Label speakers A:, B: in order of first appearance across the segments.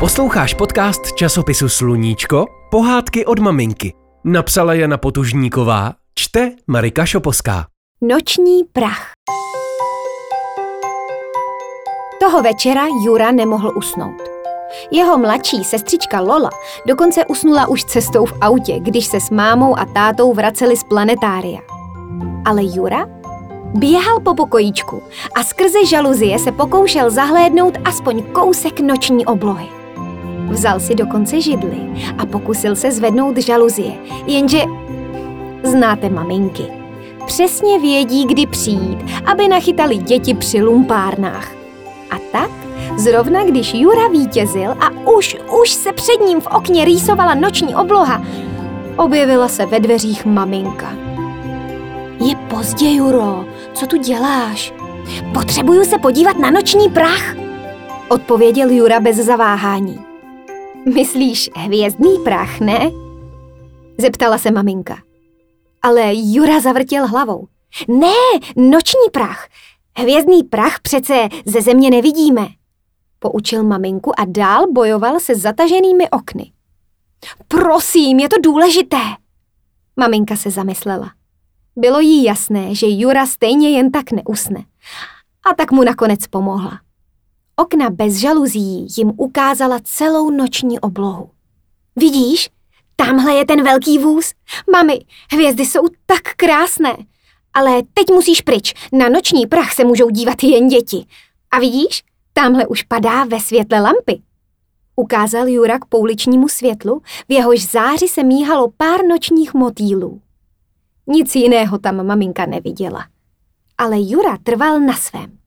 A: Posloucháš podcast časopisu Sluníčko? Pohádky od maminky. Napsala Jana Potužníková, čte Marika Šoposká.
B: Noční prach Toho večera Jura nemohl usnout. Jeho mladší sestřička Lola dokonce usnula už cestou v autě, když se s mámou a tátou vraceli z planetária. Ale Jura běhal po pokojíčku a skrze žaluzie se pokoušel zahlédnout aspoň kousek noční oblohy. Vzal si dokonce židli a pokusil se zvednout žaluzie, jenže znáte maminky. Přesně vědí, kdy přijít, aby nachytali děti při lumpárnách. A tak, zrovna když Jura vítězil a už, už se před ním v okně rýsovala noční obloha, objevila se ve dveřích maminka. Je pozdě, Juro, co tu děláš? Potřebuju se podívat na noční prach, odpověděl Jura bez zaváhání. Myslíš hvězdný prach, ne? Zeptala se maminka. Ale Jura zavrtěl hlavou. Ne, noční prach. Hvězdný prach přece ze země nevidíme. Poučil maminku a dál bojoval se zataženými okny. Prosím, je to důležité. Maminka se zamyslela. Bylo jí jasné, že Jura stejně jen tak neusne. A tak mu nakonec pomohla. Okna bez žaluzí jim ukázala celou noční oblohu. Vidíš, tamhle je ten velký vůz. Mami, hvězdy jsou tak krásné. Ale teď musíš pryč, na noční prach se můžou dívat jen děti. A vidíš, tamhle už padá ve světle lampy. Ukázal Jura k pouličnímu světlu, v jehož záři se míhalo pár nočních motýlů. Nic jiného tam maminka neviděla. Ale Jura trval na svém.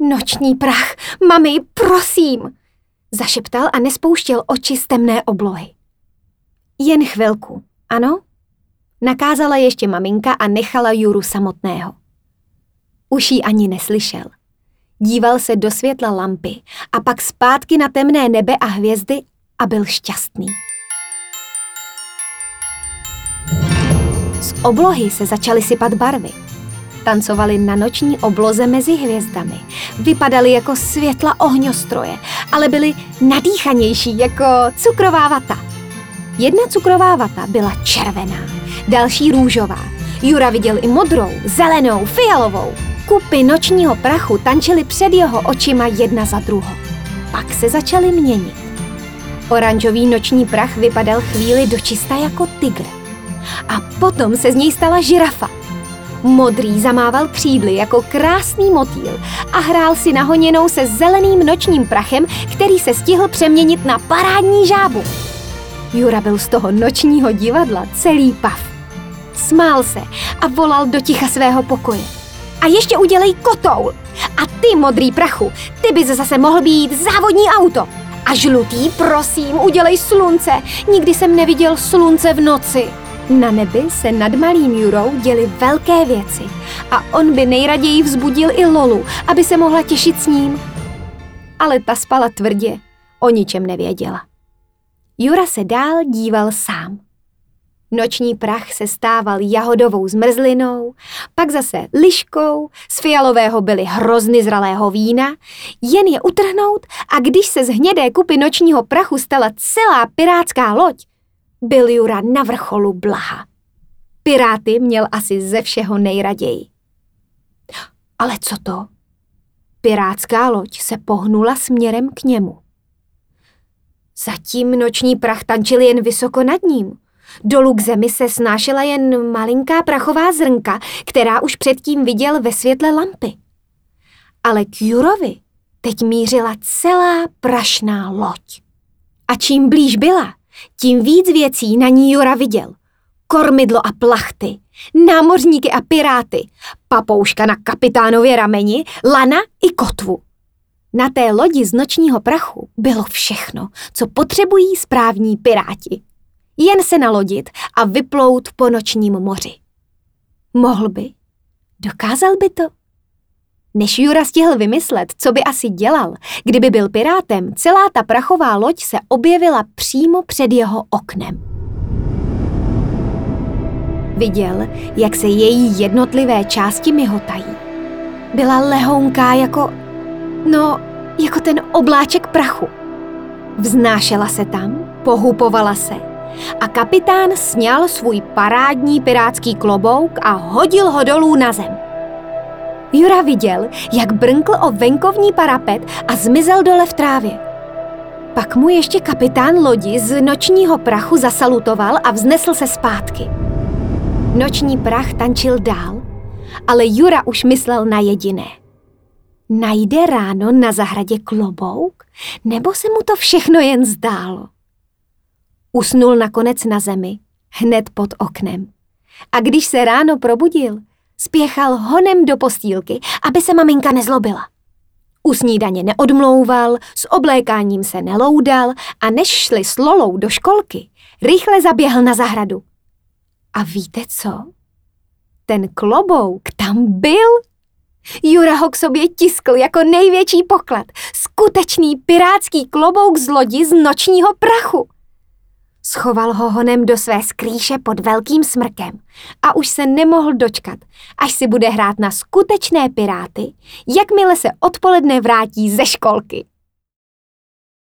B: Noční prach, mami, prosím! Zašeptal a nespouštěl oči z temné oblohy. Jen chvilku, ano? Nakázala ještě maminka a nechala Juru samotného. Už ji ani neslyšel. Díval se do světla lampy a pak zpátky na temné nebe a hvězdy a byl šťastný. Z oblohy se začaly sypat barvy. Tancovali na noční obloze mezi hvězdami. Vypadali jako světla ohňostroje, ale byli nadýchanější jako cukrová vata. Jedna cukrová vata byla červená, další růžová. Jura viděl i modrou, zelenou, fialovou. Kupy nočního prachu tančily před jeho očima jedna za druhou. Pak se začaly měnit. Oranžový noční prach vypadal chvíli dočista jako tygr. A potom se z něj stala žirafa. Modrý zamával křídly jako krásný motýl a hrál si nahoněnou se zeleným nočním prachem, který se stihl přeměnit na parádní žábu. Jura byl z toho nočního divadla celý pav. Smál se a volal do ticha svého pokoje. A ještě udělej kotoul. A ty, modrý prachu, ty bys zase mohl být závodní auto. A žlutý, prosím, udělej slunce. Nikdy jsem neviděl slunce v noci. Na nebi se nad malým Jurou děly velké věci a on by nejraději vzbudil i Lolu, aby se mohla těšit s ním. Ale ta spala tvrdě, o ničem nevěděla. Jura se dál díval sám. Noční prach se stával jahodovou zmrzlinou, pak zase liškou, z fialového byly hrozny zralého vína, jen je utrhnout a když se z hnědé kupy nočního prachu stala celá pirátská loď, byl Jura na vrcholu blaha. Piráty měl asi ze všeho nejraději. Ale co to? Pirátská loď se pohnula směrem k němu. Zatím noční prach tančil jen vysoko nad ním. Dolů k zemi se snášela jen malinká prachová zrnka, která už předtím viděl ve světle lampy. Ale k Jurovi teď mířila celá prašná loď. A čím blíž byla, tím víc věcí na ní Jura viděl. Kormidlo a plachty, námořníky a piráty, papouška na kapitánově rameni, lana i kotvu. Na té lodi z nočního prachu bylo všechno, co potřebují správní piráti. Jen se nalodit a vyplout po nočním moři. Mohl by? Dokázal by to? Než Jura stihl vymyslet, co by asi dělal, kdyby byl pirátem, celá ta prachová loď se objevila přímo před jeho oknem. Viděl, jak se její jednotlivé části mihotají. Byla lehounká jako, no, jako ten obláček prachu. Vznášela se tam, pohupovala se a kapitán sněl svůj parádní pirátský klobouk a hodil ho dolů na zem. Jura viděl, jak brnkl o venkovní parapet a zmizel dole v trávě. Pak mu ještě kapitán lodi z nočního prachu zasalutoval a vznesl se zpátky. Noční prach tančil dál, ale Jura už myslel na jediné. Najde ráno na zahradě klobouk, nebo se mu to všechno jen zdálo? Usnul nakonec na zemi, hned pod oknem. A když se ráno probudil, spěchal honem do postýlky, aby se maminka nezlobila. U snídaně neodmlouval, s oblékáním se neloudal a než šli s Lolou do školky, rychle zaběhl na zahradu. A víte co? Ten klobouk tam byl. Jura ho k sobě tiskl jako největší poklad. Skutečný pirátský klobouk z lodi z nočního prachu. Schoval ho honem do své skrýše pod velkým smrkem a už se nemohl dočkat, až si bude hrát na skutečné piráty, jakmile se odpoledne vrátí ze školky.